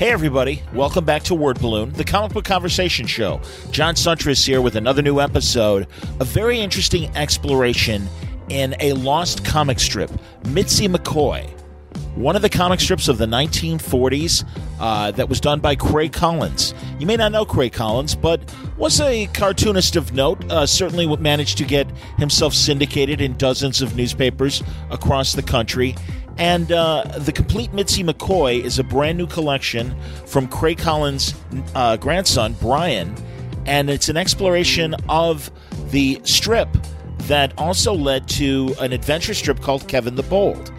Hey, everybody. Welcome back to Word Balloon, the comic book conversation show. John Siuntres here with another new episode, a very interesting exploration in a lost comic strip, Mitzi McCoy. One of the comic strips of the 1940s uh, that was done by Craig Collins. You may not know Craig Collins, but was a cartoonist of note. Uh, certainly managed to get himself syndicated in dozens of newspapers across the country. And uh, the complete Mitzi McCoy is a brand new collection from Craig Collins' uh, grandson, Brian. And it's an exploration of the strip that also led to an adventure strip called Kevin the Bold.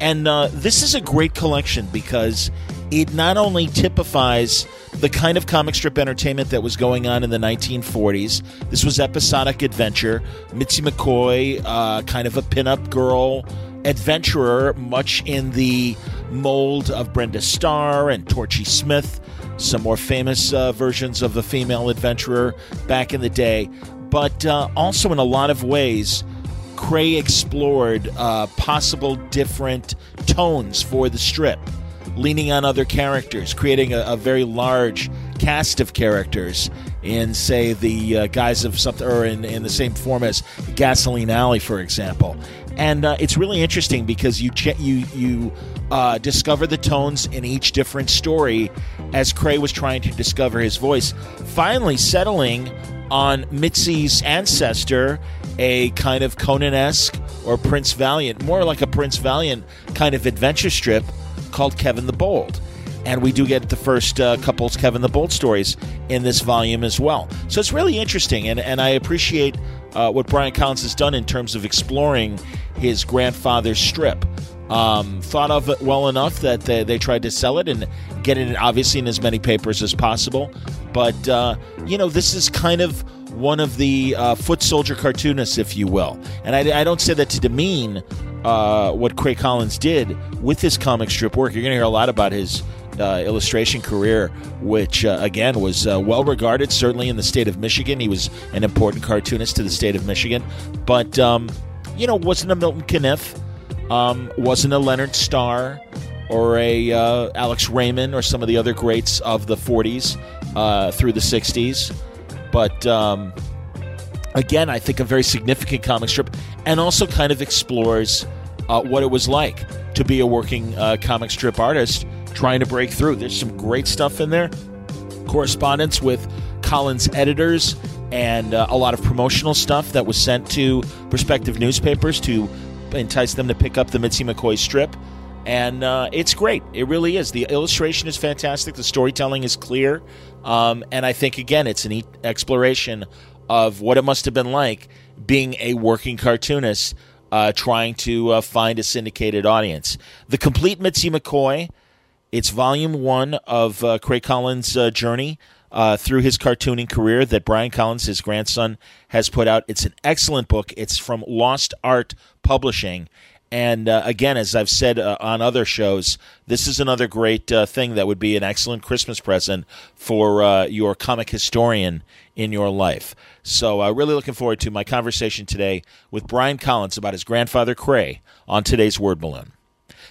And uh, this is a great collection because it not only typifies the kind of comic strip entertainment that was going on in the 1940s. This was episodic adventure. Mitzi McCoy, uh, kind of a pinup girl adventurer, much in the mold of Brenda Starr and Torchy Smith, some more famous uh, versions of the female adventurer back in the day. But uh, also, in a lot of ways, Kreigh explored uh, possible different tones for the strip, leaning on other characters, creating a, a very large cast of characters in, say, the uh, guise of something, or in, in the same form as Gasoline Alley, for example and uh, it's really interesting because you ch- you you uh, discover the tones in each different story as Kreigh was trying to discover his voice, finally settling on Mitzi's ancestor, a kind of Conan-esque or Prince Valiant, more like a Prince Valiant kind of adventure strip called Kevin the Bold. And we do get the first uh, couple's Kevin the Bold stories in this volume as well. So it's really interesting, and, and I appreciate uh, what Brian Collins has done in terms of exploring his grandfather's strip. Um, thought of it well enough that they, they, tried to sell it and get it obviously in as many papers as possible. But, uh, you know, this is kind of one of the uh, foot soldier cartoonists, if you will. And I, I don't say that to demean uh, what Craig Collins did with his comic strip work. You're going to hear a lot about his uh, illustration career, which uh, again was uh, well regarded, certainly in the state of Michigan. He was an important cartoonist to the state of Michigan, but um, you know, wasn't a Milton Caniff, um, wasn't a Leonard Starr or a uh, Alex Raymond or some of the other greats of the 40s uh, through the 60s. But um, again, I think a very significant comic strip and also kind of explores uh, what it was like to be a working comic strip artist trying to break through. There's some great stuff in there. Correspondence with Collins editors and uh, a lot of promotional stuff that was sent to prospective newspapers to entice them to pick up the Mitzi McCoy strip. And uh, it's great. It really is. The illustration is fantastic. The storytelling is clear. Um, and I think, again, it's an e- exploration of what it must have been like being a working cartoonist uh, trying to uh, find a syndicated audience. The complete Mitzi McCoy, it's volume one of uh, Craig Collins' uh, journey uh, through his cartooning career that Brian Collins, his grandson, has put out. It's an excellent book. It's from Lost Art Publishing. And uh, again, as I've said uh, on other shows, this is another great uh, thing that would be an excellent Christmas present for uh, your comic historian in your life. So, uh, really looking forward to my conversation today with Brian Collins about his grandfather Kreigh on today's Word Balloon.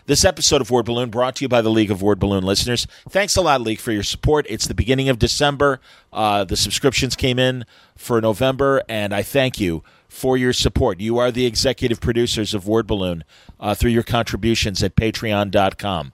This episode of Word Balloon brought to you by the League of Word Balloon listeners. Thanks a lot, League, for your support. It's the beginning of December. Uh, the subscriptions came in for November, and I thank you for your support. You are the executive producers of Word Balloon uh, through your contributions at patreon.com.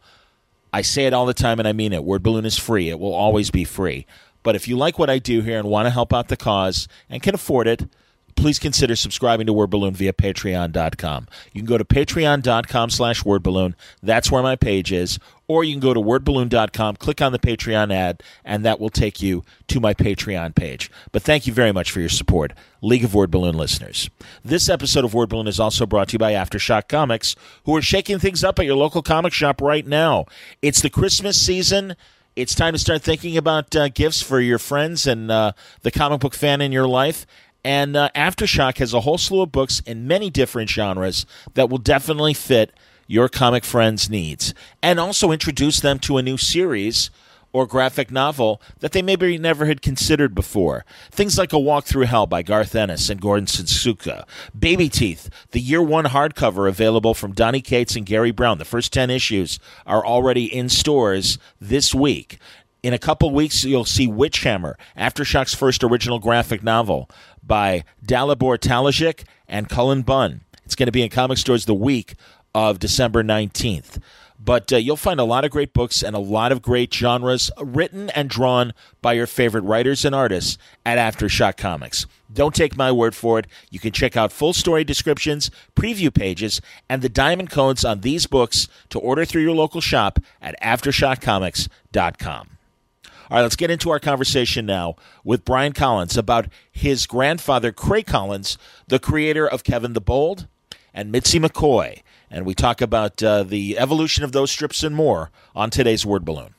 I say it all the time, and I mean it. Word Balloon is free, it will always be free. But if you like what I do here and want to help out the cause and can afford it, please consider subscribing to Word Balloon via patreon.com. You can go to patreon.com slash wordballoon. That's where my page is. Or you can go to wordballoon.com, click on the Patreon ad, and that will take you to my Patreon page. But thank you very much for your support, League of Word Balloon listeners. This episode of Word Balloon is also brought to you by Aftershock Comics, who are shaking things up at your local comic shop right now. It's the Christmas season it's time to start thinking about uh, gifts for your friends and uh, the comic book fan in your life. And uh, Aftershock has a whole slew of books in many different genres that will definitely fit your comic friends' needs. And also introduce them to a new series or graphic novel that they maybe never had considered before. Things like A Walk Through Hell by Garth Ennis and Gordon Sudžuka. Baby Teeth, the year one hardcover available from Donny Cates and Gary Brown. The first 10 issues are already in stores this week. In a couple weeks, you'll see Witchhammer, Aftershock's first original graphic novel by Dalibor Talajic and Cullen Bunn. It's going to be in comic stores the week of December 19th. But uh, you'll find a lot of great books and a lot of great genres written and drawn by your favorite writers and artists at Aftershock Comics. Don't take my word for it. You can check out full story descriptions, preview pages, and the diamond codes on these books to order through your local shop at AftershockComics.com. All right, let's get into our conversation now with Brian Collins about his grandfather, Kreigh Collins, the creator of Kevin the Bold and Mitzi McCoy and we talk about uh, the evolution of those strips and more on today's Word Balloon.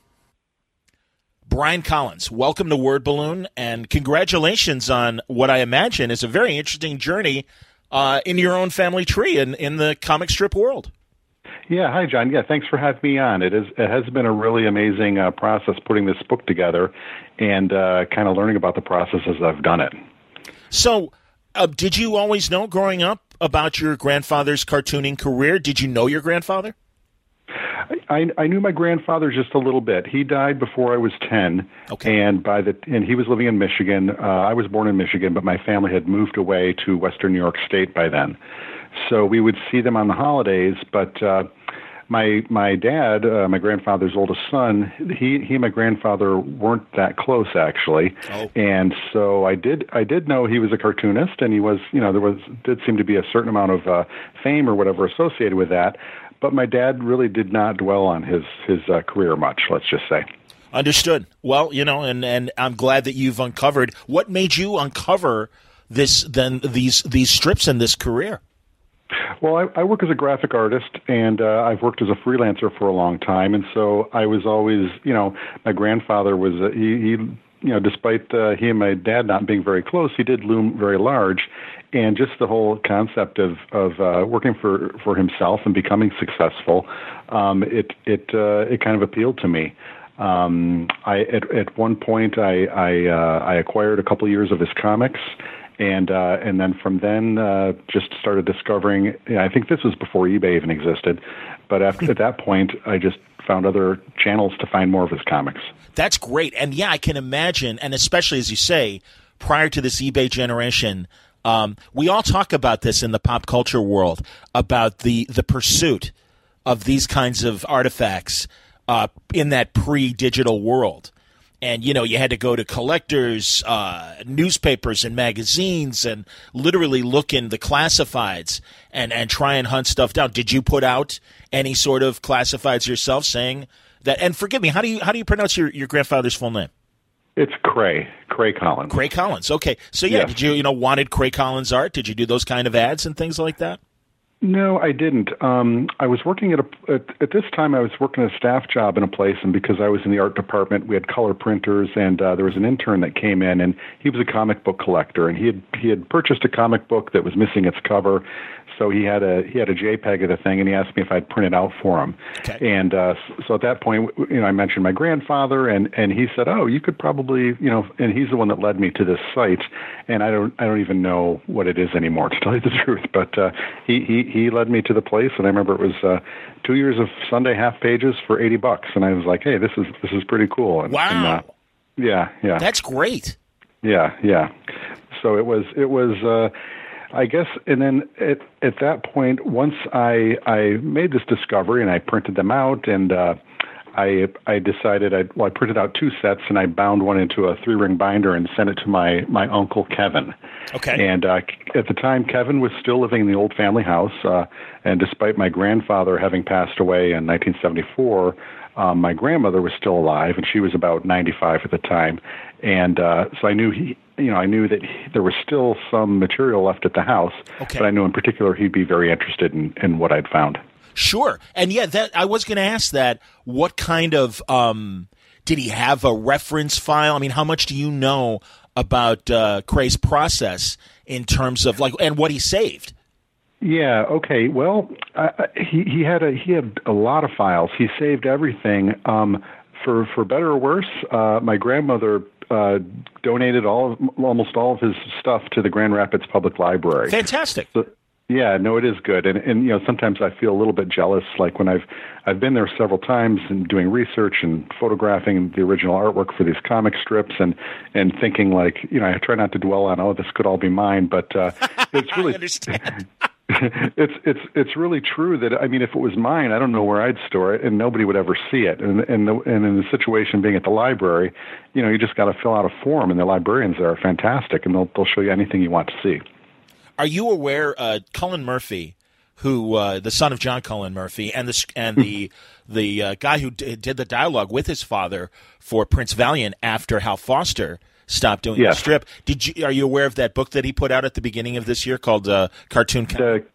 Brian Collins, welcome to Word Balloon, and congratulations on what I imagine is a very interesting journey uh, in your own family tree and in the comic strip world. Yeah, hi John. Yeah, thanks for having me on. It is it has been a really amazing uh, process putting this book together, and uh, kind of learning about the process as I've done it. So, uh, did you always know growing up about your grandfather's cartooning career? Did you know your grandfather? I, I knew my grandfather just a little bit. He died before I was ten, okay. and by the and he was living in Michigan. Uh, I was born in Michigan, but my family had moved away to Western New York State by then. So we would see them on the holidays, but uh, my my dad, uh, my grandfather's oldest son, he he and my grandfather weren't that close actually, oh. and so I did I did know he was a cartoonist, and he was you know there was did seem to be a certain amount of uh, fame or whatever associated with that, but my dad really did not dwell on his his uh, career much. Let's just say. Understood. Well, you know, and and I'm glad that you've uncovered what made you uncover this then these these strips in this career. Well, I, I work as a graphic artist, and uh, I've worked as a freelancer for a long time, and so I was always, you know, my grandfather was uh, he, he, you know, despite uh, he and my dad not being very close, he did loom very large, and just the whole concept of of uh, working for for himself and becoming successful, um, it it uh, it kind of appealed to me. Um, I at at one point I I, uh, I acquired a couple years of his comics and uh, and then from then uh, just started discovering. You know, I think this was before eBay even existed, but after at that point, I just found other channels to find more of his comics. That's great, and yeah, I can imagine, and especially as you say, prior to this eBay generation. Um, we all talk about this in the pop culture world about the the pursuit of these kinds of artifacts uh, in that pre-digital world and you know you had to go to collectors uh, newspapers and magazines and literally look in the classifieds and and try and hunt stuff down did you put out any sort of classifieds yourself saying that and forgive me how do you how do you pronounce your, your grandfather's full name it's Kreigh, Kreigh Collins. Kreigh Collins. Okay, so yeah, yes. did you you know wanted Kreigh Collins art? Did you do those kind of ads and things like that? No, I didn't. Um, I was working at a at, at this time. I was working a staff job in a place, and because I was in the art department, we had color printers, and uh, there was an intern that came in, and he was a comic book collector, and he had he had purchased a comic book that was missing its cover, so he had a he had a JPEG of the thing, and he asked me if I'd print it out for him. Okay. And uh, so at that point, you know, I mentioned my grandfather, and and he said, "Oh, you could probably, you know," and he's the one that led me to this site, and I don't I don't even know what it is anymore to tell you the truth, but uh, he he he led me to the place, and I remember it was uh, two years of Sunday half pages for eighty bucks, and I was like, "Hey, this is this is pretty cool." And, wow. And, uh, yeah, yeah. That's great. Yeah, yeah. So it was it was. Uh, I guess, and then at at that point, once I I made this discovery and I printed them out, and uh, I I decided I well I printed out two sets and I bound one into a three ring binder and sent it to my my uncle Kevin. Okay. And uh, at the time, Kevin was still living in the old family house, uh, and despite my grandfather having passed away in 1974. Um, my grandmother was still alive, and she was about 95 at the time, and uh, so I knew he, you know, I knew that he, there was still some material left at the house, okay. but I knew in particular he'd be very interested in, in what I'd found. Sure, and yeah, that I was going to ask that. What kind of um, did he have a reference file? I mean, how much do you know about uh, Kreigh's process in terms of like and what he saved? Yeah. Okay. Well, uh, he he had a he had a lot of files. He saved everything. Um, for for better or worse, uh, my grandmother uh, donated all of, almost all of his stuff to the Grand Rapids Public Library. Fantastic. So, yeah, no, it is good, and and you know sometimes I feel a little bit jealous. Like when I've I've been there several times and doing research and photographing the original artwork for these comic strips, and and thinking like you know I try not to dwell on oh this could all be mine, but uh, it's really it's it's it's really true that I mean, if it was mine, I don't know where I'd store it, and nobody would ever see it. And and the, and in the situation being at the library, you know, you just got to fill out a form, and the librarians there are fantastic, and they'll they'll show you anything you want to see. Are you aware, uh, Cullen Murphy, who uh, the son of John Cullen Murphy, and the and the the uh, guy who d- did the dialogue with his father for Prince Valiant after Hal Foster? Stopped doing yes. the strip. Did you? Are you aware of that book that he put out at the beginning of this year called uh, Cartoon? The,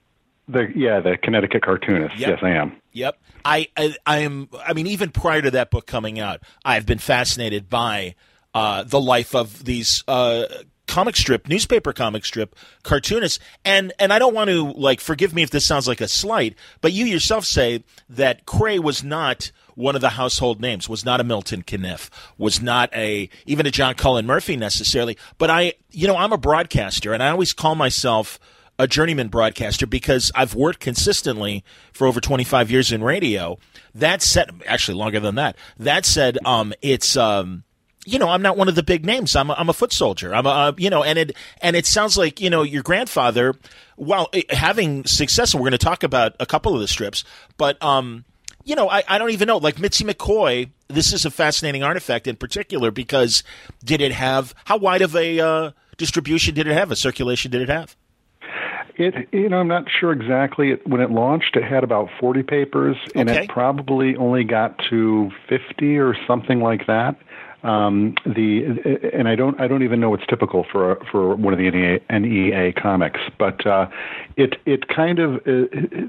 the yeah, the Connecticut cartoonist. Yep. Yes, I am. Yep. I, I I am. I mean, even prior to that book coming out, I've been fascinated by uh, the life of these. Uh, comic strip newspaper comic strip cartoonists and and I don't want to like forgive me if this sounds like a slight but you yourself say that Kreigh was not one of the household names, was not a Milton Caniff, was not a even a John Cullen Murphy necessarily. But I, you know, I'm a broadcaster, and I always call myself a journeyman broadcaster because I've worked consistently for over 25 years in radio. That said, actually longer than that. That said, um, it's um, you know, I'm not one of the big names. I'm a, I'm a foot soldier. I'm a, uh, you know, and it and it sounds like you know your grandfather, while eh, having success, and we're going to talk about a couple of the strips, but um, you know, I, I don't even know. Like Mitzi McCoy, this is a fascinating artifact in particular because did it have how wide of a uh, distribution did it have? A circulation did it have? It, you know, I'm not sure exactly. When it launched, it had about 40 papers, and Okay. it probably only got to 50 or something like that. Um, the and I don't I don't even know what's typical for for one of the NEA, NEA comics, but uh, it it kind of uh,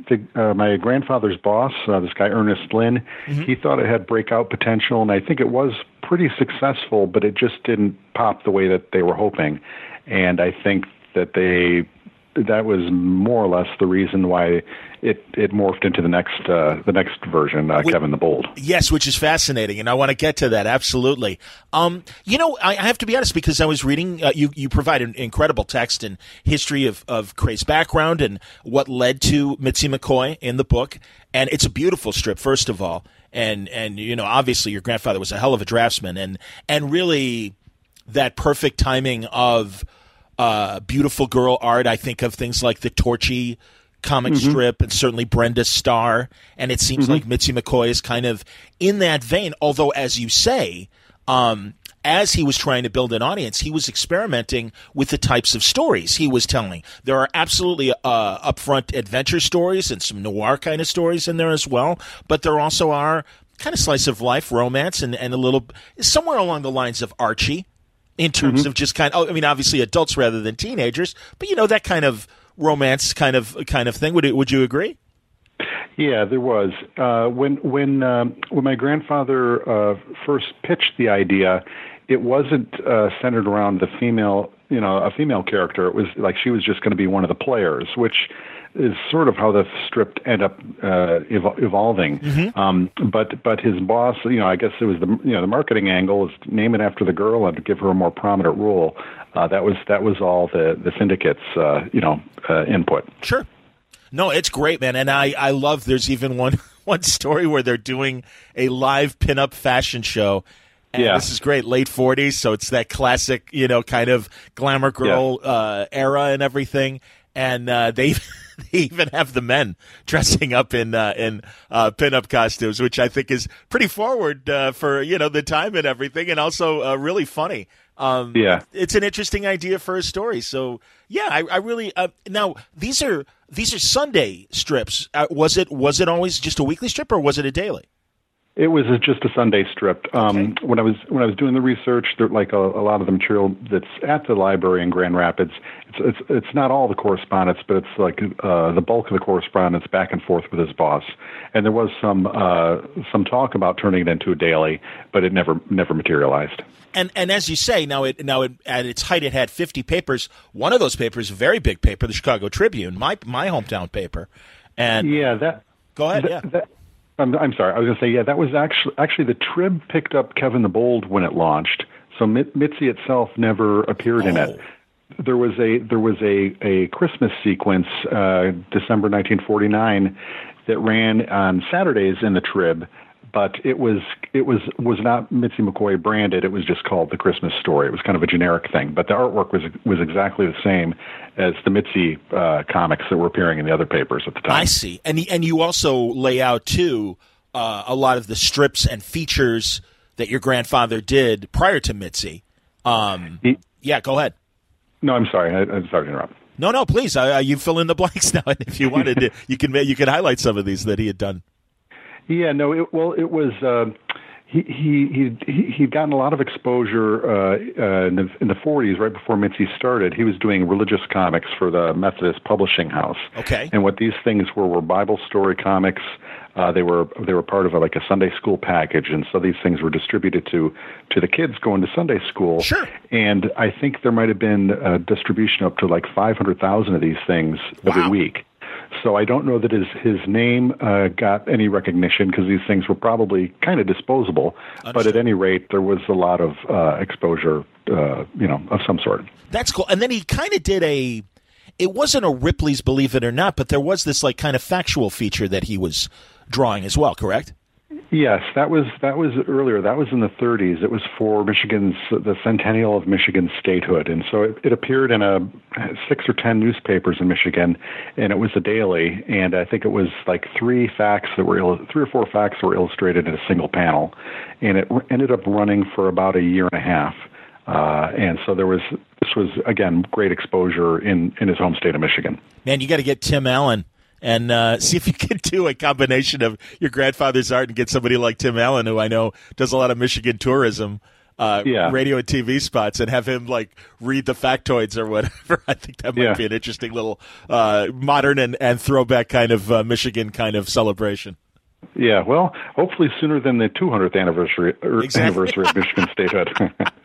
the, uh, my grandfather's boss, uh, this guy Ernest Lynn, he thought it had breakout potential, and I think it was pretty successful, but it just didn't pop the way that they were hoping, and I think that they that was more or less the reason why it it morphed into the next uh, the next version, uh, Kevin the Bold. Yes, which is fascinating, and I want to get to that absolutely. Um, you know, I, I have to be honest because I was reading. Uh, you you provide an incredible text and history of of Kreigh's background and what led to Mitzi McCoy in the book, and it's a beautiful strip. First of all, and and you know, obviously, your grandfather was a hell of a draftsman, and and really that perfect timing of uh, beautiful girl art. I think of things like the Torchy comic strip and certainly Brenda Starr. And it seems like Mitzi McCoy is kind of in that vein. Although, as you say, um, as he was trying to build an audience, he was experimenting with the types of stories he was telling. There are absolutely uh, upfront adventure stories and some noir kind of stories in there as well, but there also are kind of slice of life romance and, and a little somewhere along the lines of Archie in terms of just kind of, I mean, obviously adults rather than teenagers, but you know, that kind of romance kind of, kind of thing. Would, it, would you agree? Yeah, there was. Uh, when when um, when my grandfather uh, first pitched the idea, it wasn't uh, centered around the female, you know, a female character. It was like she was just going to be one of the players, which is sort of how the strip ended up uh, evol- evolving. Um, but but his boss, you know, I guess it was the you know the marketing angle is name it after the girl and give her a more prominent role. Uh, that was that was all the the syndicate's uh, you know uh, input. Sure. No, it's great, man. And I, I love there's even one one story where they're doing a live pinup fashion show. And Yeah. this is great, late forties, so it's that classic, you know, kind of glamour girl uh, era and everything. And uh, they they even have the men dressing up in uh, in uh, pinup costumes, which I think is pretty forward uh, for you know the time and everything, and also uh, really funny. Um, Yeah. it's an interesting idea for a story. So yeah, I, I really uh, now these are these are Sunday strips. Uh, was it was it always just a weekly strip or was it a daily? It was just a Sunday strip. Um, When I was when I was doing the research, there, like a, a lot of the material that's at the library in Grand Rapids, it's it's it's not all the correspondence, but it's like uh, the bulk of the correspondence back and forth with his boss. And there was some uh, some talk about turning it into a daily, but it never never materialized. And and as you say, now it now it, at its height it had fifty papers. One of those papers, a very big paper, the Chicago Tribune, my my hometown paper. And Yeah, that go ahead, Th- yeah. That, I'm, I'm sorry. I was going to say, yeah, that was actually actually the Trib picked up Kevin the Bold when it launched. So Mitzi itself never appeared oh. in it. Oh. There was a there was a a Christmas sequence, uh, December 1949, that ran on Saturdays in the Trib but it was it was was not Mitzi McCoy branded. It was just called the Christmas Story. It was kind of a generic thing, but the artwork was was exactly the same as the Mitzi uh, comics that were appearing in the other papers at the time. I see, and and you also lay out too uh, a lot of the strips and features that your grandfather did prior to Mitzi. Um, he, yeah, go ahead. No, I'm sorry. I, I'm sorry to interrupt. No, no, please. Uh, you fill in the blanks now, and if you wanted, to, you can you can highlight some of these that he had done. Yeah, no, it, well, it was. Uh, he he he he'd gotten a lot of exposure uh, uh, in, the, in the 40s, right before Mitzi started. He was doing religious comics for the Methodist Publishing House. Okay. And what these things were were Bible story comics. Uh, they were they were part of a, like a Sunday school package, and so these things were distributed to to the kids going to Sunday school. Sure. And I think there might have been a distribution up to like 500,000 of these things wow. every week. So I don't know that his his name uh, got any recognition because these things were probably kind of disposable. But at any rate, there was a lot of uh, exposure, uh, you know, of some sort. That's cool. And then he kind of did a. It wasn't a Ripley's Believe It or Not, but there was this like kind of factual feature that he was drawing as well. Correct? Yes, that was that was earlier. That was in the 30s. It was for Michigan's the centennial of Michigan's statehood, and so it, it appeared in a six or ten newspapers in Michigan, and it was a daily. And I think it was like three facts that were three or four facts were illustrated in a single panel, and it ended up running for about a year and a half. Uh, and so there was this was again great exposure in in his home state of Michigan. Man, you got to get Tim Allen and uh, see if you can do a combination of your grandfather's art and get somebody like Tim Allen, who I know does a lot of Michigan tourism. Uh, yeah. radio and TV spots and have him like read the factoids or whatever. I think that might yeah. be an interesting little uh, modern and, and throwback kind of uh, Michigan kind of celebration. Yeah, well, hopefully sooner than the 200th anniversary er, exactly. anniversary of Michigan statehood.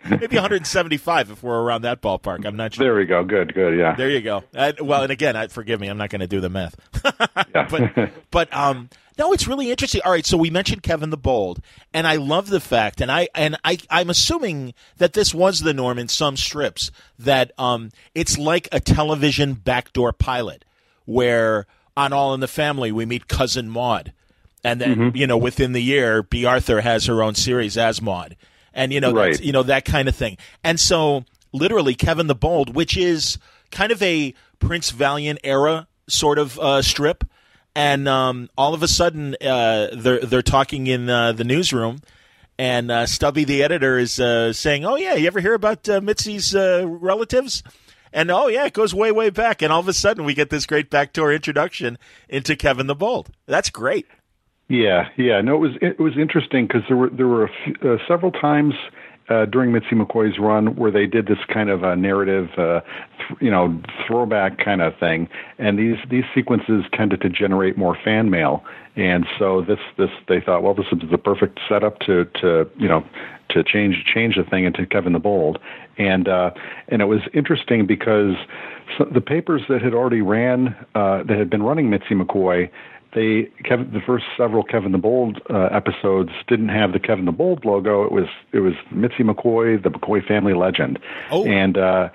Maybe 175 if we're around that ballpark. I'm not sure. There we go. Good, good. Yeah. There you go. well, and again, I, forgive me. I'm not going to do the math. but, but um, no, it's really interesting. All right, so we mentioned Kevin the Bold, and I love the fact, and I and I I'm assuming that this was the norm in some strips that um, it's like a television backdoor pilot where on All in the Family we meet cousin Maud and then mm-hmm. you know within the year, Bea Arthur has her own series as Maud, and you know right. you know that kind of thing. And so literally Kevin the Bold, which is kind of a Prince Valiant era sort of uh, strip, and um, all of a sudden uh, they're they're talking in uh, the newsroom. And uh, Stubby, the editor, is uh, saying, "Oh yeah, you ever hear about uh, Mitzi's relatives?" And oh yeah, it goes way way back. And all of a sudden, we get this great backdoor introduction into Kevin the Bold. That's great. Yeah, yeah. No, it was it was interesting because there were there were few, uh, several times uh, during Mitzi McCoy's run where they did this kind of a narrative, uh, th- you know, throwback kind of thing, and these these sequences tended to generate more fan mail, and so this this they thought, well, this is the perfect setup to to you know to change change the thing into Kevin the Bold, and uh, and it was interesting because so the papers that had already ran uh, that had been running Mitzi McCoy they Kevin the first several Kevin the Bold uh, episodes didn't have the Kevin the Bold logo. It was it was Mitzi McCoy, the McCoy family legend, oh. and uh,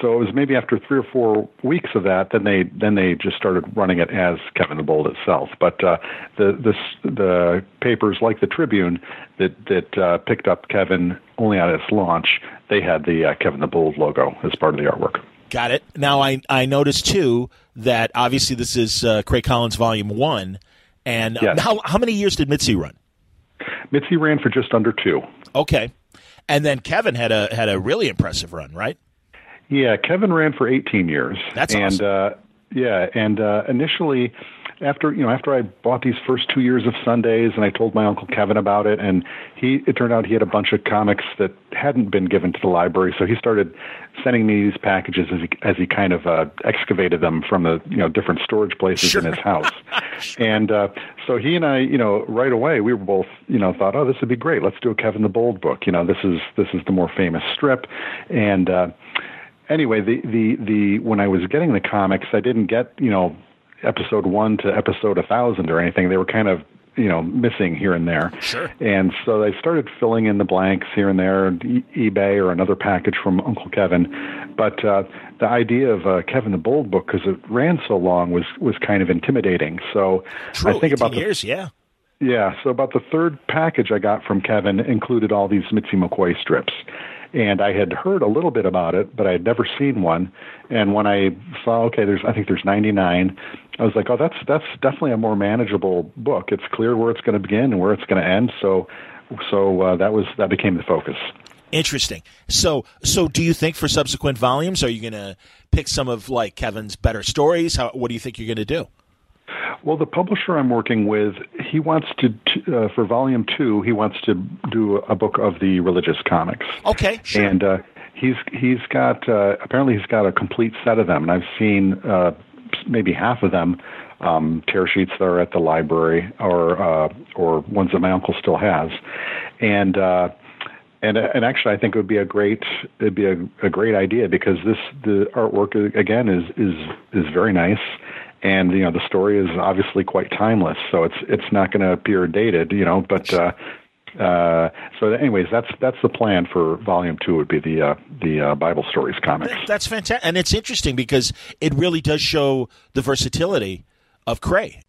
so it was maybe after three or four weeks of that, then they then they just started running it as Kevin the Bold itself. But uh, the the the papers like the Tribune that that uh, picked up Kevin only at its launch, they had the uh, Kevin the Bold logo as part of the artwork. Got it. Now I I noticed too that obviously this is uh, Craig Collins Volume One, and yes. how how many years did Mitzi run? Mitzi ran for just under two. Okay, and then Kevin had a had a really impressive run, right? Yeah, Kevin ran for 18 years. That's and, awesome. Uh, yeah, and uh, initially after you know after I bought these first two years of Sundays and I told my uncle Kevin about it and he it turned out he had a bunch of comics that hadn't been given to the library so he started sending me these packages as he as he kind of uh, excavated them from the you know different storage places sure. in his house sure. and uh, so he and I you know right away we were both you know thought oh this would be great let's do a Kevin the Bold book you know this is this is the more famous strip and uh, anyway, the the the when I was getting the comics, I didn't get you know episode one to episode a thousand or anything. They were kind of you know missing here and there. Sure. And so I started filling in the blanks here and there, e- eBay or another package from Uncle Kevin. But uh, the idea of uh, Kevin the Bold book, because it ran so long, was was kind of intimidating. So True, I think about the years, yeah. yeah, so about the third package I got from Kevin included all these Mitzi McCoy strips. And I had heard a little bit about it, but I had never seen one. And when I saw, okay, there's I think there's 99, I was like, oh, that's that's definitely a more manageable book. It's clear where it's going to begin and where it's going to end. So, so uh, that was that became the focus. Interesting. So, so do you think for subsequent volumes, are you going to pick some of like Kevin's better stories? How, what do you think you're going to do? Well, the publisher I'm working with, he wants to, uh, for volume two, he wants to do a book of the religious comics. Okay, sure. And uh, he's he's got uh, apparently he's got a complete set of them, and I've seen uh, maybe half of them um, tear sheets that are at the library, or uh, or ones that my uncle still has, and. Uh, and and actually, I think it would be a great it'd be a, a great idea because this the artwork again is is is very nice, and you know the story is obviously quite timeless, so it's it's not going to appear dated, you know. But uh, uh, so, anyways, that's that's the plan for volume two. Would be the uh, the uh, Bible stories comics. That's fantastic, and it's interesting because it really does show the versatility of Kreigh.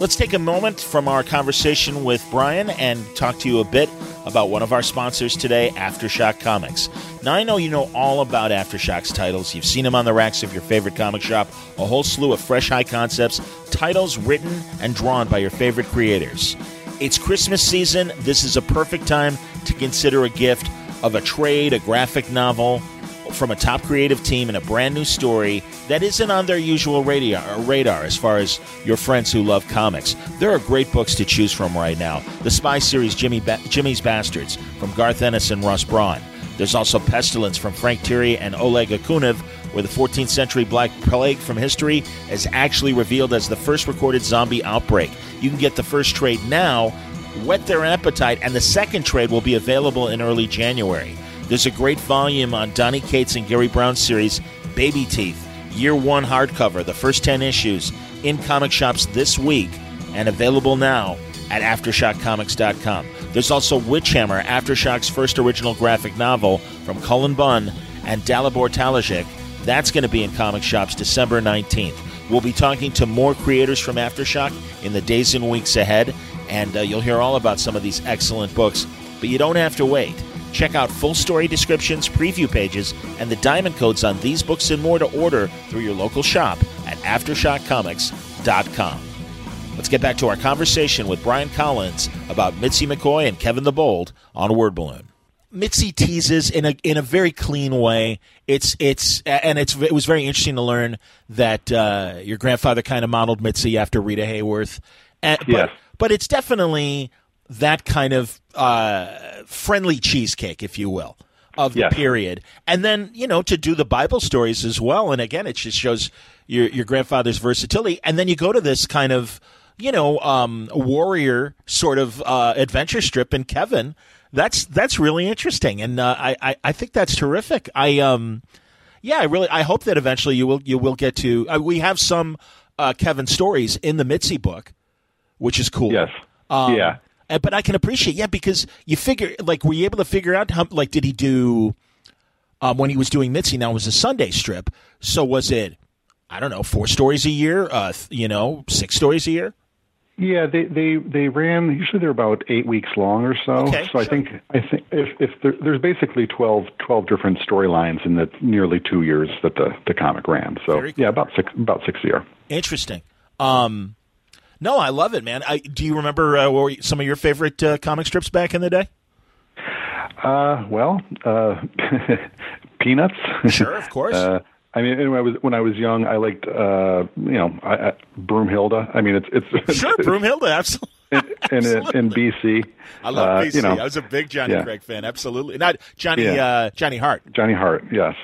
Let's take a moment from our conversation with Brian and talk to you a bit about one of our sponsors today, Aftershock Comics. Now, I know you know all about Aftershock's titles. You've seen them on the racks of your favorite comic shop, a whole slew of fresh high concepts, titles written and drawn by your favorite creators. It's Christmas season. This is a perfect time to consider a gift of a trade, a graphic novel from a top creative team and a brand new story that isn't on their usual radar, uh, radar as far as your friends who love comics. There are great books to choose from right now. The spy series Jimmy ba- Jimmy's Bastards from Garth Ennis and Russ Braun. There's also Pestilence from Frank Tieri and Oleg Okunev, where the 14th century Black Plague from history is actually revealed as the first recorded zombie outbreak. You can get the first trade now, whet their appetite, and the second trade will be available in early January. There's a great volume on Donny Cates and Gary Brown's series, Baby Teeth, Year One hardcover, the first 10 issues, in comic shops this week and available now at AftershockComics.com. There's also Witchhammer, Aftershock's first original graphic novel from Cullen Bunn and Dalibor Talajic. That's going to be in comic shops December 19th. We'll be talking to more creators from Aftershock in the days and weeks ahead, and uh, you'll hear all about some of these excellent books. But you don't have to wait. Check out full story descriptions, preview pages, and the diamond codes on these books and more to order through your local shop at AftershockComics.com. Let's get back to our conversation with Brian Collins about Mitzi McCoy and Kevin the Bold on Word Balloon. Mitzi teases in a in a very clean way. It's it's and it's it was very interesting to learn that uh, your grandfather kind of modeled Mitzi after Rita Hayworth. And, yes. but, but it's definitely that kind of uh, friendly cheesecake, if you will, of the Yes. period. And then, you know, to do the Bible stories as well. And again, it just shows your, your grandfather's versatility. And then you go to this kind of, you know, um, warrior sort of uh, adventure strip in Kevin. That's that's really interesting, and uh, I, I I think that's terrific. I um, yeah, I really I hope that eventually you will you will get to. Uh, we have some uh, Kevin stories in the Mitzi book, which is cool. Yes. Um, yeah. But I can appreciate, yeah, because you figure, like, were you able to figure out how, like, did he do, um, when he was doing Mitzi, now it was a Sunday strip. So was it, I don't know, four stories a year, uh, th- you know, six stories a year? Yeah, they they they ran. Usually they're about eight weeks long or so. Okay, so I think I think if if there, there's basically 12, 12 different storylines in the nearly two years that the the comic ran. So cool. yeah, about six about six a year. Interesting. Um, no, I love it, man. I, do you remember uh, what were some of your favorite uh, comic strips back in the day? Uh, well, uh, peanuts. Sure, of course. I mean, when I was when I was young, I liked uh, you know I, I, Broomhilda. I mean, it's it's Sure, Broomhilda, absolutely. in, in, in BC. I love uh, BC. You know, I was a big Johnny yeah. Craig fan. Absolutely, not Johnny Yeah. uh, Johnny Hart. Johnny Hart. Yes.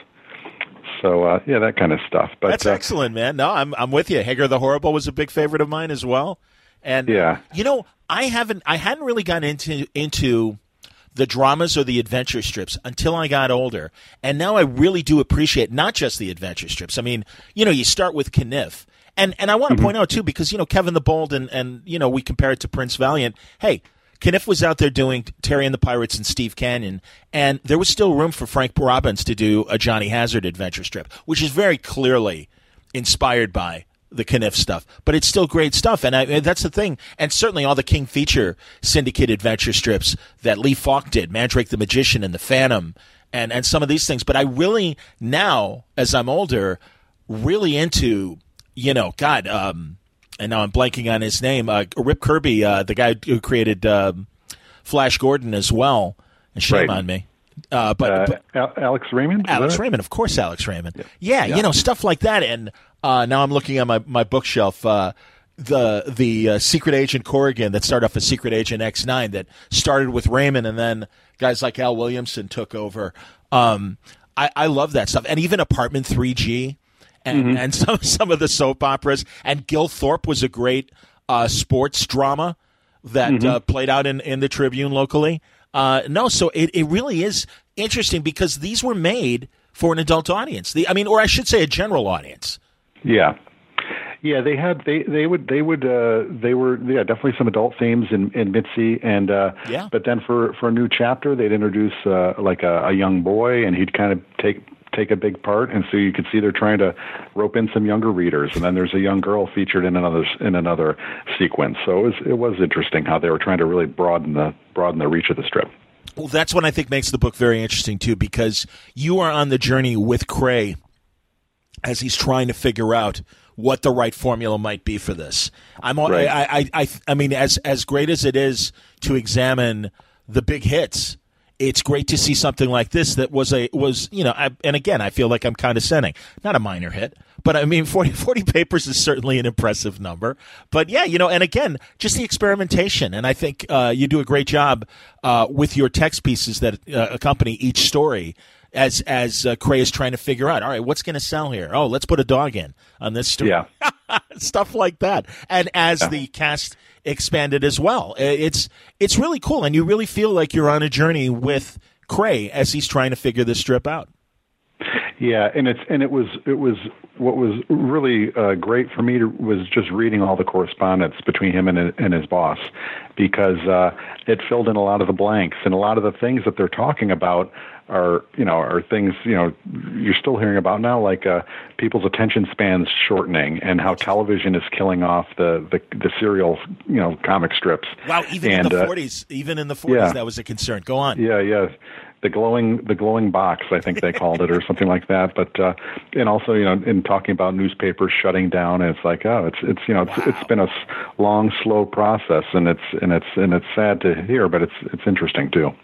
So uh, yeah, that kind of stuff. But That's uh, excellent, man. No, I'm I'm with you. Hagar the Horrible was a big favorite of mine as well. And Yeah. you know, I haven't I hadn't really gotten into into the dramas or the adventure strips until I got older. And now I really do appreciate not just the adventure strips. I mean, you know, you start with Caniff And and I want to mm-hmm. point out too because you know Kevin the Bold and and you know we compare it to Prince Valiant. Hey, Caniff was out there doing Terry and the Pirates and Steve Canyon, and there was still room for Frank Robbins to do a Johnny Hazard adventure strip, which is very clearly inspired by the Caniff stuff, but it's still great stuff. And I, that's the thing. And certainly all the King Feature syndicate adventure strips that Lee Falk did, Mandrake the Magician and the Phantom, and, and some of these things. But I really, now, as I'm older, really into, you know, God, um, and now I'm blanking on his name, uh, Rip Kirby, uh, the guy who created um, Flash Gordon as well. And shame right. on me. Uh, but, uh, but, Alex Raymond, Alex Raymond, of course, Alex Raymond. Yeah. Yeah, yeah. you know stuff like that. And uh, now I'm looking at my my bookshelf. Uh, the the uh, Secret Agent Corrigan that started off as Secret Agent X nine that started with Raymond, and then guys like Al Williamson took over. Um, I, I love that stuff, and even Apartment Three G, and mm-hmm. and some some of the soap operas. And Gil Thorp was a great uh, sports drama that mm-hmm. played out in in the Tribune locally. Uh, no, so it, it really is interesting because these were made for an adult audience. The, I mean, or I should say, a general audience. Yeah, yeah, they had they they would they would uh, they were yeah definitely some adult themes in in Mitzi and uh, yeah. But then for for a new chapter, they'd introduce uh, like a, a young boy, and he'd kind of take take a big part, and so you could see they're trying to rope in some younger readers, and then there's a young girl featured in another in another sequence. So it was it was interesting how they were trying to really broaden the broaden the reach of the strip. Well, that's what I think makes the book very interesting too, because you are on the journey with Kreigh as he's trying to figure out what the right formula might be for this. I'm right. I, I I I mean as as great as it is to examine the big hits it's great to see something like this that was a was you know I, and again i feel like i'm condescending not a minor hit but i mean 40, 40 papers is certainly an impressive number but yeah you know and again just the experimentation and i think uh, you do a great job uh, with your text pieces that uh, accompany each story as as uh, Kreigh is trying to figure out. All right, what's going to sell here? Oh, let's put a dog in on this story. Yeah, stuff like that. And as yeah. the cast expanded as well, it's it's really cool, and you really feel like you're on a journey with Kreigh as he's trying to figure this strip out. Yeah, and it's and it was it was what was really uh, great for me to, was just reading all the correspondence between him and and his boss, because uh, it filled in a lot of the blanks and a lot of the things that they're talking about are you know are things you know you're still hearing about now like uh, people's attention spans shortening and how television is killing off the the, the serial you know comic strips. Wow, even and, in the uh, 40s, even in the 40s, yeah. that was a concern. Go on. Yeah, yeah. The glowing, the glowing box, I think they called it, or something like that. But uh, and also, you know, in talking about newspapers shutting down, it's like, oh, it's it's you know, it's, wow. it's been a long, slow process, and it's and it's and it's sad to hear, but it's it's interesting too.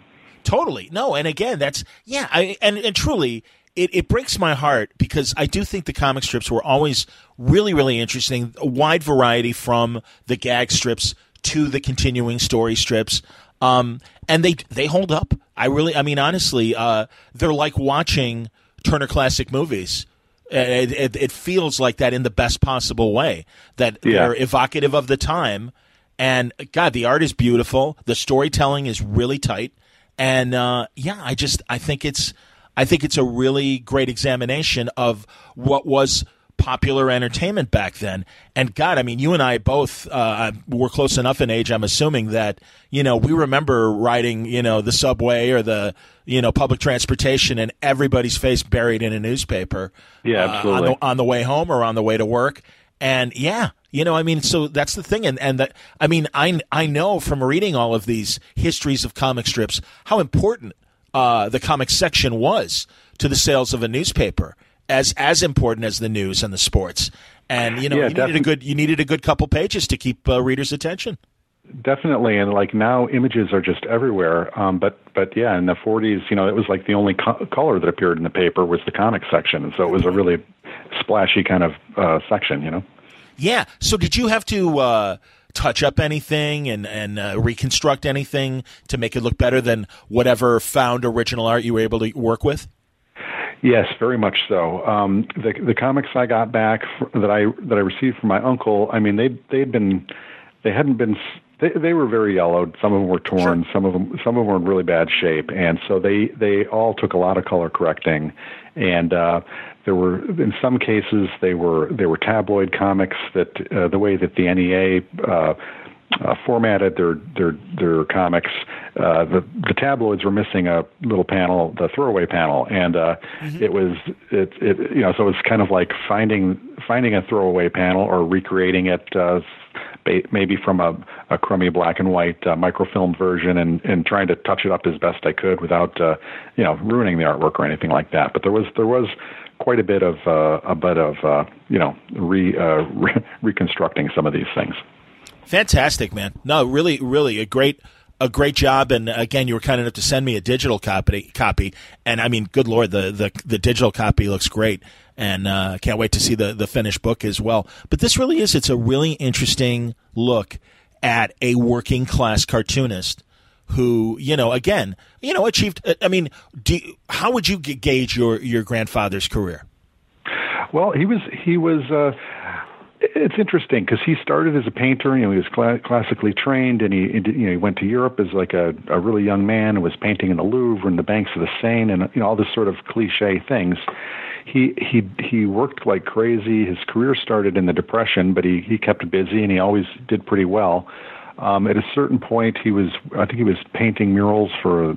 Totally. No, and again, that's yeah, I, and and truly it, it breaks my heart because I do think the comic strips were always really, really interesting. A wide variety from the gag strips to the continuing story strips. Um, and they they hold up. I really, I mean, honestly, uh, they're like watching Turner Classic Movies. It, it, it, feels like that in the best possible way. That yeah. they're evocative of the time, and God, the art is beautiful. The storytelling is really tight. And uh, yeah, I just I think it's I think it's a really great examination of what was popular entertainment back then. And God, I mean, you and I both uh, were close enough in age. I'm assuming that you know we remember riding, you know, the subway or the you know public transportation, and everybody's face buried in a newspaper. Yeah, absolutely. Uh, on, the, on the way home or on the way to work. And yeah, you know, I mean, so that's the thing, and and that I mean, I I know from reading all of these histories of comic strips how important uh, the comic section was to the sales of a newspaper, as as important as the news and the sports. And you know, yeah, you needed a good you needed a good couple pages to keep uh, readers' attention. Definitely, and like now, images are just everywhere. Um, but but yeah, in the 40s, you know, it was like the only co- color that appeared in the paper was the comic section, and so it was a really splashy kind of uh, section, you know. Yeah. So did you have to uh, touch up anything and and uh, reconstruct anything to make it look better than whatever found original art you were able to work with? Yes, very much so. Um, the the comics I got back that I that I received from my uncle, I mean they they'd been they hadn't been they they were very yellowed. Some of them were torn. Sure. Some of them some of them were in really bad shape, and so they they all took a lot of color correcting, and uh, there were in some cases they were they were tabloid comics that uh, the way that the NEA. Uh, uh, formatted their their their comics. Uh, the the tabloids were missing a little panel, the throwaway panel, and uh, mm-hmm. it was it it you know so it was kind of like finding finding a throwaway panel or recreating it uh, maybe from a, a crummy black and white uh, microfilm version and, and trying to touch it up as best I could without uh, you know ruining the artwork or anything like that. But there was there was quite a bit of uh, a bit of uh, you know re, uh, re- reconstructing some of these things. Fantastic, man! No, really, really a great a great job. And again, you were kind enough to send me a digital copy. Copy, and I mean, good lord, the the, the digital copy looks great, and uh, can't wait to see the the finished book as well. But this really is it's a really interesting look at a working class cartoonist who you know again you know achieved. I mean, do, how would you gauge your your grandfather's career? Well, he was he was. Uh, it's interesting because he started as a painter. You know, he was cl- classically trained, and he, you know he went to Europe as like a, a really young man and was painting in the Louvre and the banks of the Seine, and you know all this sort of cliche things. He he he worked like crazy. His career started in the Depression, but he he kept busy and he always did pretty well. Um, at a certain point, he was I think he was painting murals for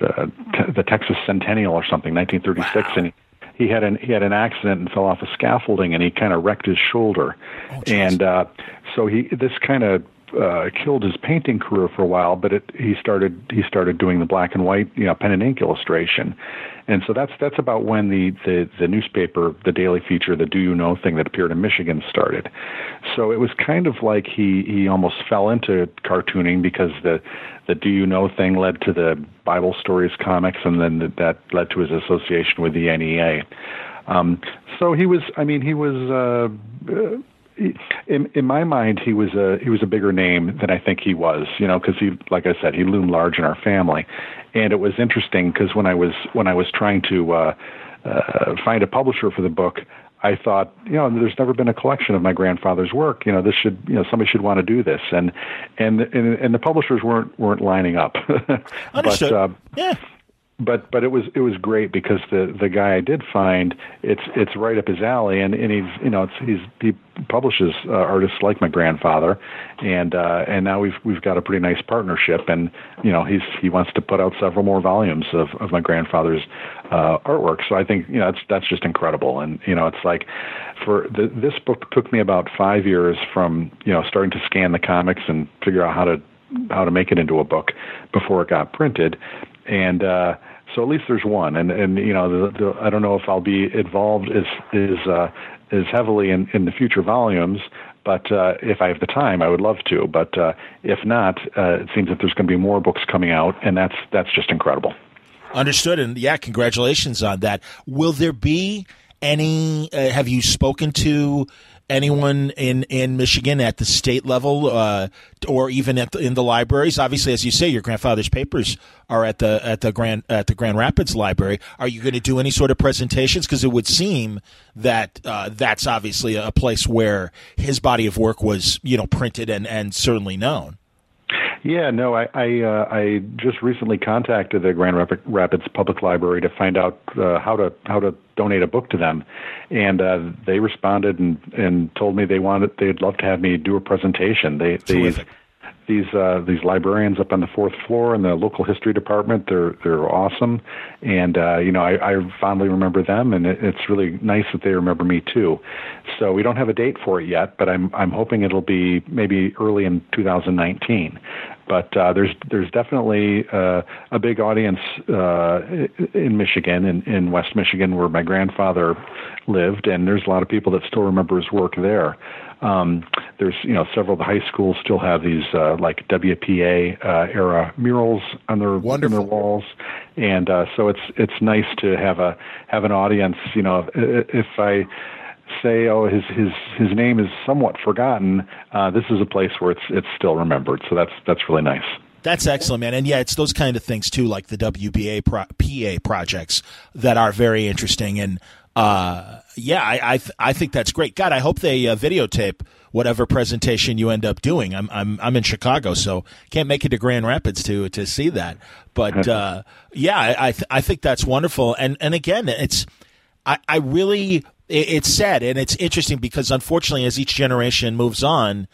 the the Texas Centennial or something, 1936, wow. and. He, had an he had an accident and fell off a scaffolding and he kind of wrecked his shoulder, oh, and uh, so he this kind of uh, killed his painting career for a while, but it, he started he started doing the black and white, you know, pen and ink illustration, and so that's that's about when the the, the newspaper, the daily feature, the Do You Know thing that appeared in Michigan started. So it was kind of like he he almost fell into cartooning because the the Do You Know thing led to the Bible Stories comics, and then that led to his association with the NEA. Um, so he was, I mean, he was. Uh, in in my mind, he was a he was a bigger name than I think he was. You know, because he, like I said, he loomed large in our family, and it was interesting because when I was when I was trying to uh, uh, find a publisher for the book, I thought, you know, there's never been a collection of my grandfather's work. You know, this should, you know, somebody should want to do this, and and and, and the publishers weren't weren't lining up. Understood. but, uh, yeah but but it was it was great because the the guy I did find it's it's right up his alley and and he's you know it's he's he publishes uh, artists like my grandfather and uh and now we've we've got a pretty nice partnership and you know he's he wants to put out several more volumes of of my grandfather's uh artwork. So I think you know that's that's just incredible. And you know it's like for the, this book took me about 5 years from you know starting to scan the comics and figure out how to how to make it into a book before it got printed. And uh, so at least there's one. And and you know, the, the, I don't know if I'll be involved as is uh, as heavily in, in the future volumes. But uh, if I have the time, I would love to. But uh, if not, uh, it seems that there's going to be more books coming out, and that's that's just incredible. Understood, and yeah, congratulations on that. Will there be any? Uh, have you spoken to anyone in, in Michigan at the state level uh, or even at the, in the libraries? Obviously, as you say, your grandfather's papers are at the at the Grand at the Grand Rapids Library. Are you going to do any sort of presentations? Because it would seem that uh, that's obviously a place where his body of work was you know printed and and certainly known. Yeah, no, I I, uh, I just recently contacted the Grand Rapids Public Library to find out uh, how to how to donate a book to them, and uh, they responded and and told me they wanted they'd love to have me do a presentation. They they these uh, these librarians up on the fourth floor in the local history department. They're they're awesome, and uh, you know I, I fondly remember them, and it, it's really nice that they remember me too. So we don't have a date for it yet, but I'm I'm hoping it'll be maybe early in 2019. But uh, there's there's definitely uh, a big audience uh, in Michigan, in, in West Michigan, where my grandfather lived, and there's a lot of people that still remember his work there. Um, there's you know several of the high schools still have these uh, like WPA uh, era murals on their Wonderful. on their walls, and uh, so it's it's nice to have a have an audience. You know, if I say, oh, his his his name is somewhat forgotten, uh, this is a place where it's it's still remembered. So that's that's really nice. That's excellent, man. And yeah, it's those kind of things too, like the WBA pro- PA projects that are very interesting. And uh, yeah, I I, th- I, think that's great. God, I hope they uh, videotape whatever presentation you end up doing. I'm I'm I'm in Chicago, so can't make it to Grand Rapids to to see that. But uh, yeah, I I, th- I, think that's wonderful. And and again, it's I I really it's sad and it's interesting because unfortunately, as each generation moves on,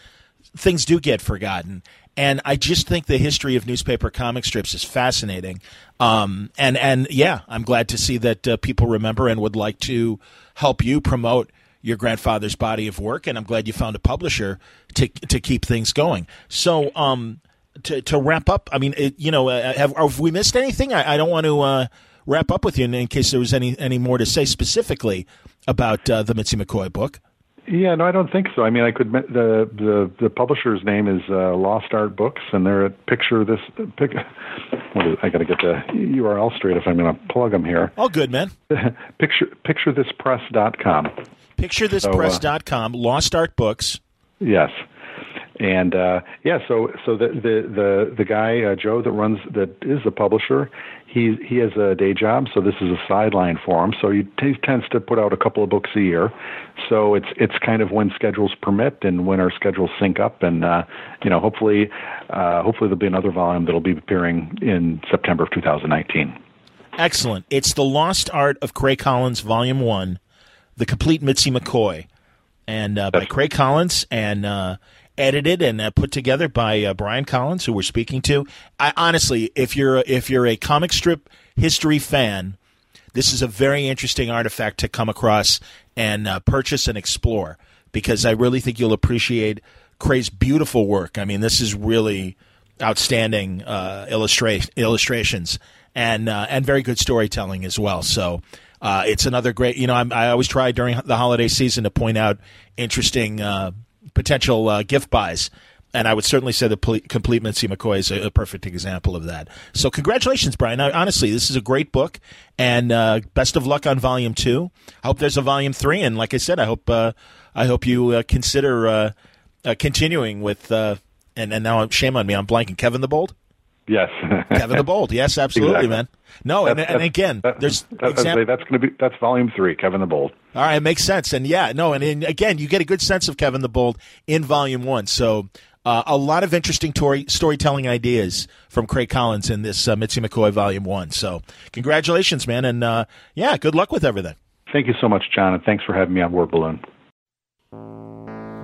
things do get forgotten. And I just think the history of newspaper comic strips is fascinating. Um, and and yeah, I'm glad to see that uh, people remember and would like to help you promote your grandfather's body of work. And I'm glad you found a publisher to to keep things going. So um, to to wrap up, I mean, it, you know, uh, have, have, we missed anything? I, I don't want to uh, wrap up with you in, in, case there was any any more to say specifically about uh, the Mitzi McCoy book. Yeah, no, I don't think so. I mean, I could the the the publisher's name is uh, Lost Art Books, and they're at picture this pic. What is, I got to get the URL straight if I'm going to plug them here. All good, man. picture picturethispress.com. Picturethispress.com. So, uh, Lost Art Books. Yes, and uh, yeah, so so the the the the guy uh, Joe that runs that is the publisher, he he has a day job, so this is a sideline for him. So he, he tends to put out a couple of books a year. So it's it's kind of when schedules permit and when our schedules sync up, and uh, you know hopefully uh, hopefully there'll be another volume that'll be appearing in September of 2019. Excellent. It's the Lost Art of Kreigh Collins, Volume One, the complete Mitzi McCoy, and uh, by Kreigh Collins and uh, edited and uh, put together by uh, Brian Collins, who we're speaking to. I honestly, if you're if you're a comic strip history fan, this is a very interesting artifact to come across and uh, purchase and explore because I really think you'll appreciate Kreigh's beautiful work. I mean, this is really outstanding uh, illustra- illustrations and uh, and very good storytelling as well. So. Uh, it's another great, you know, I'm, i always try during the holiday season to point out interesting potential uh, gift buys. And I would certainly say the complete Mitzi McCoy is a, a, perfect example of that. So congratulations, Brian. I, honestly, this is a great book, and uh, best of luck on volume two. I hope there's a volume three, and like I said, I hope uh, I hope you uh, consider uh, uh, continuing with. and and now shame on me, I'm blanking. Kevin the Bold. Yes, Kevin the Bold. Yes, absolutely, exactly. man. No, and, and, again, that, there's that, exam- that's going to be that's volume three, Kevin the Bold. All right, it makes sense, and yeah, no, and, and again, you get a good sense of Kevin the Bold in volume one. So uh, a lot of interesting tori- storytelling ideas from Kreigh Collins in this uh, Mitzi McCoy volume one. So congratulations, man, and uh, yeah, good luck with everything. Thank you so much, John, and thanks for having me on Word Balloon.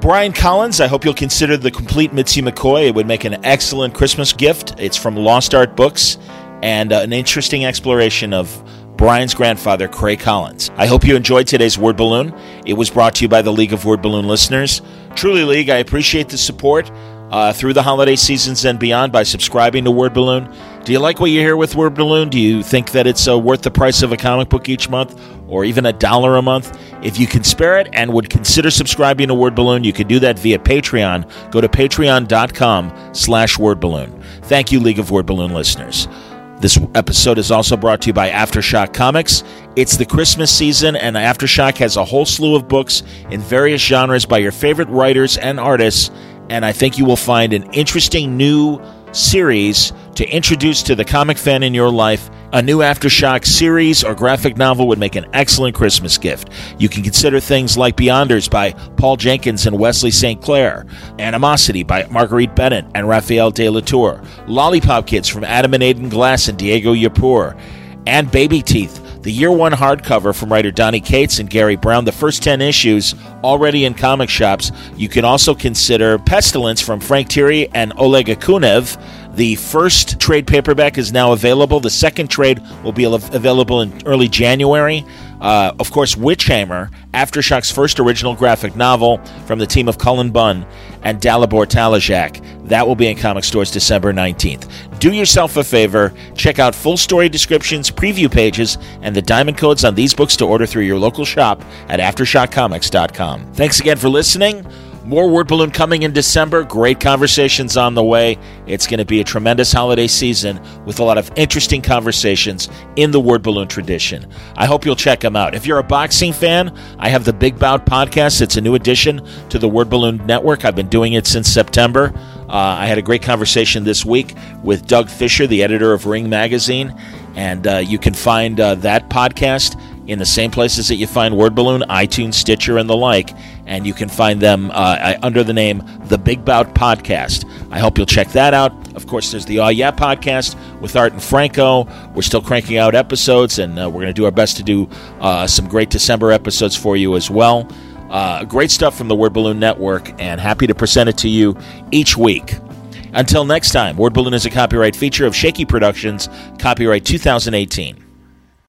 Brian Collins, I hope you'll consider the complete Mitzi McCoy. It would make an excellent Christmas gift. It's from Lost Art Books and uh, an interesting exploration of Brian's grandfather, Kreigh Collins. I hope you enjoyed today's Word Balloon. It was brought to you by the League of Word Balloon listeners. Truly, League, I appreciate the support uh, through the holiday seasons and beyond by subscribing to Word Balloon. Do you like what you hear with Word Balloon? Do you think that it's uh, worth the price of a comic book each month or even a dollar a month? If you can spare it and would consider subscribing to Word Balloon, you could do that via Patreon. Go to patreon.com slash Word Balloon. Thank you, League of Word Balloon listeners. This episode is also brought to you by Aftershock Comics. It's the Christmas season, and Aftershock has a whole slew of books in various genres by your favorite writers and artists, and I think you will find an interesting new series to introduce to the comic fan in your life. A new Aftershock series or graphic novel would make an excellent Christmas gift. You can consider things like Beyonders by Paul Jenkins and Wesley St. Claire, Animosity by Marguerite Bennett and Rafael De Latorre, Lollipop Kids from Adam and Aidan Glass and Diego Yapur, and Baby Teeth the year one hardcover from writer Donny Cates and Garry Brown, the first 10 issues already in comic shops. You can also consider Pestilence from Frank Tieri and Oleg Okunev. The first trade paperback is now available. The second trade will be available in early January. Uh, of course, Witchhammer, Aftershock's first original graphic novel from the team of Cullen Bunn and Dalibor Talajić. That will be in comic stores December 19th. Do yourself a favor, check out full story descriptions, preview pages, and the diamond codes on these books to order through your local shop at AftershockComics.com. Thanks again for listening. More Word Balloon coming in December. Great conversations on the way. It's going to be a tremendous holiday season with a lot of interesting conversations in the Word Balloon tradition. I hope you'll check them out. If you're a boxing fan, I have the Big Bout podcast. It's a new addition to the Word Balloon Network. I've been doing it since September. Uh, I had a great conversation this week with Doug Fischer, the editor of Ring Magazine, and uh, you can find uh, that podcast in the same places that you find Word Balloon, iTunes, Stitcher, and the like. And you can find them uh, under the name The Big Bout Podcast. I hope you'll check that out. Of course, there's the Oh Yeah podcast with Art and Franco. We're still cranking out episodes, and uh, we're going to do our best to do uh, some great December episodes for you as well. Uh, great stuff from the Word Balloon Network, and happy to present it to you each week. Until next time, Word Balloon is a copyright feature of Shaky Productions, copyright 2018.